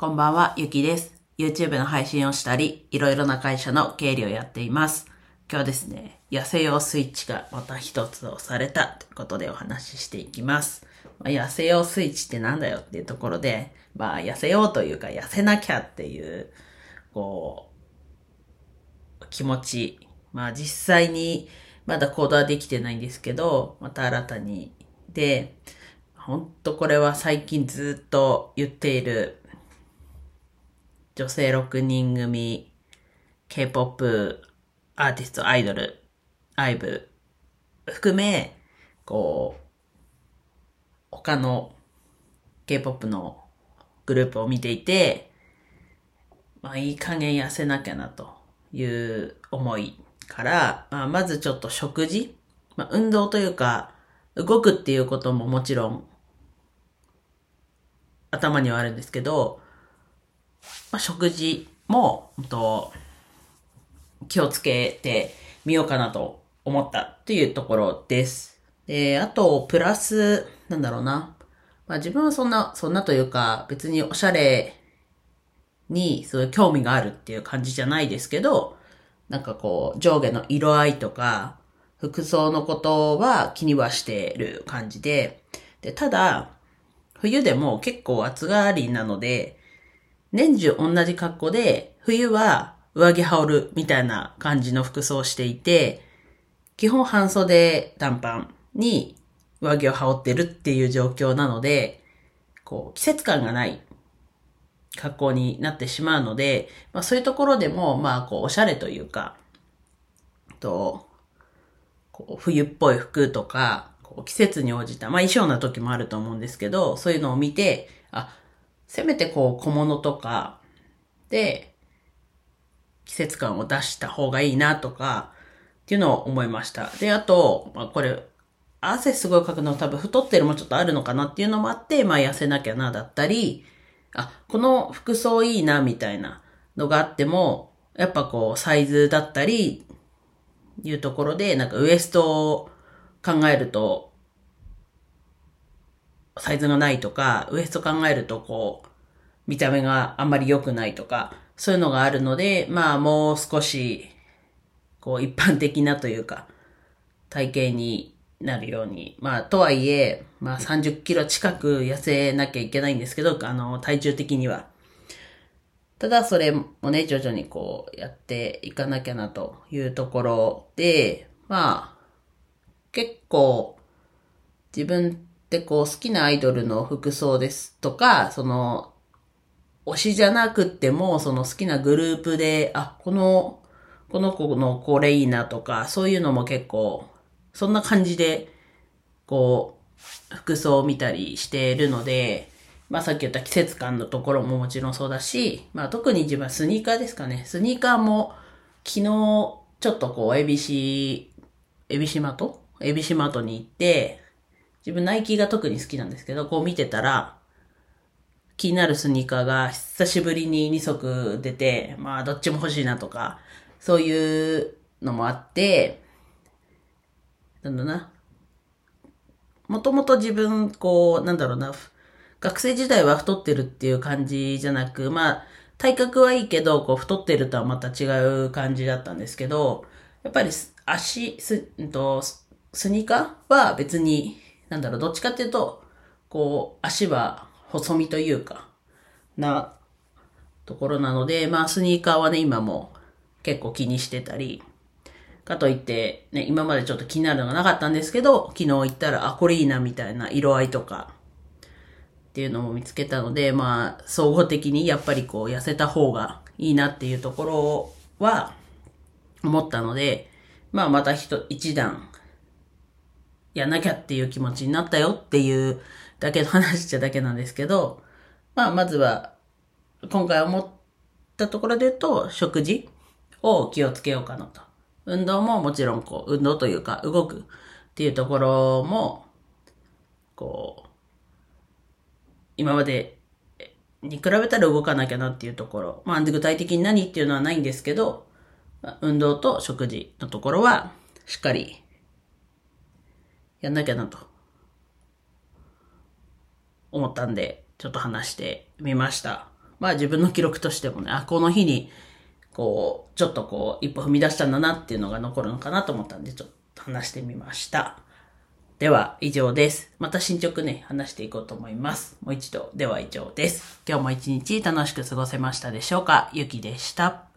こんばんは、ゆきです。YouTube の配信をしたり、いろいろな会社の経理をやっています。今日ですね、痩せ用スイッチがまた一つ押されたということでお話ししていきます。まあ、痩せ用スイッチってなんだよっていうところで、まあ痩せようというか痩せなきゃっていう、こう、気持ち。まあ実際にまだ行動はできてないんですけど、また新たに。で、ほんとこれは最近ずっと言っている女性6人組 K-POP アーティスト、アイドル、アイブ含め、こう、他の K-POP のグループを見ていて、まあいい加減痩せなきゃなという思いから、まあ、まずちょっと食事、まあ、運動というか、動くっていうことももちろん頭にはあるんですけど、まあ、食事も、ほんと、気をつけてみようかなと思ったっていうところです。で、あと、プラス、なんだろうな。まあ自分はそんな、そんなというか、別におしゃれにそういう興味があるっていう感じじゃないですけど、なんかこう、上下の色合いとか、服装のことは気にはしてる感じで、で、ただ、冬でも結構暑がりなので、年中同じ格好で、冬は上着羽織るみたいな感じの服装をしていて、基本半袖短パンに上着を羽織ってるっていう状況なので、こう、季節感がない格好になってしまうので、まあそういうところでも、まあこう、おしゃれというか、と、こう冬っぽい服とか、こう季節に応じた、まあ衣装な時もあると思うんですけど、そういうのを見て、あ、せめてこう小物とかで季節感を出した方がいいなとかっていうのを思いました。で、あと、まあこれ、汗すごいかくの多分太ってるもちょっとあるのかなっていうのもあって、まあ痩せなきゃなだったり、あ、この服装いいなみたいなのがあっても、やっぱこうサイズだったり、いうところで、なんかウエストを考えると、サイズがないとか、ウエスト考えるとこう、見た目があんまり良くないとか、そういうのがあるので、まあもう少し、こう一般的なというか、体型になるように。まあとはいえ、まあ30キロ近く痩せなきゃいけないんですけど、あの、体重的には。ただそれもね、徐々にこうやっていかなきゃなというところで、まあ、結構自分ってこう好きなアイドルの服装ですとか、その、推しじゃなくっても、その好きなグループで、あ、この、この子のこれいいなとか、そういうのも結構、そんな感じで、こう、服装を見たりしているので、まあさっき言った季節感のところももちろんそうだし、まあ特に自分はスニーカーですかね。スニーカーも昨日ちょっとこう、エビシ、エビシマトエビシマトに行って、自分ナイキが特に好きなんですけど、こう見てたら、気になるスニーカーが久しぶりに2足出て、まあどっちも欲しいなとか、そういうのもあって、なんだな。もともと自分、こう、なんだろうな、学生時代は太ってるっていう感じじゃなく、まあ、体格はいいけど、こう、太ってるとはまた違う感じだったんですけど、やっぱり足、す、んと、スニーカーは別に、なんだろう、どっちかっていうと、こう、足は細身というか、な、ところなので、まあ、スニーカーはね、今も結構気にしてたり、かといって、ね、今までちょっと気になるのがなかったんですけど、昨日行ったら、あ、これいいな、みたいな色合いとか、っていうのも見つけたので、まあ、総合的にやっぱりこう、痩せた方がいいなっていうところは、思ったので、まあ、また一、一段、やんなきゃっていう気持ちになったよっていうだけの話っちゃだけなんですけど、まあ、まずは、今回思ったところで言うと、食事を気をつけようかなと。運動ももちろんこう、運動というか動くっていうところも、こう、今までに比べたら動かなきゃなっていうところ。まあ、具体的に何っていうのはないんですけど、運動と食事のところは、しっかり、やんなきゃなと、思ったんで、ちょっと話してみました。まあ自分の記録としてもね、あ、この日に、こう、ちょっとこう、一歩踏み出したんだなっていうのが残るのかなと思ったんで、ちょっと話してみました。では、以上です。また進捗ね、話していこうと思います。もう一度、では以上です。今日も一日楽しく過ごせましたでしょうか？ゆきでした。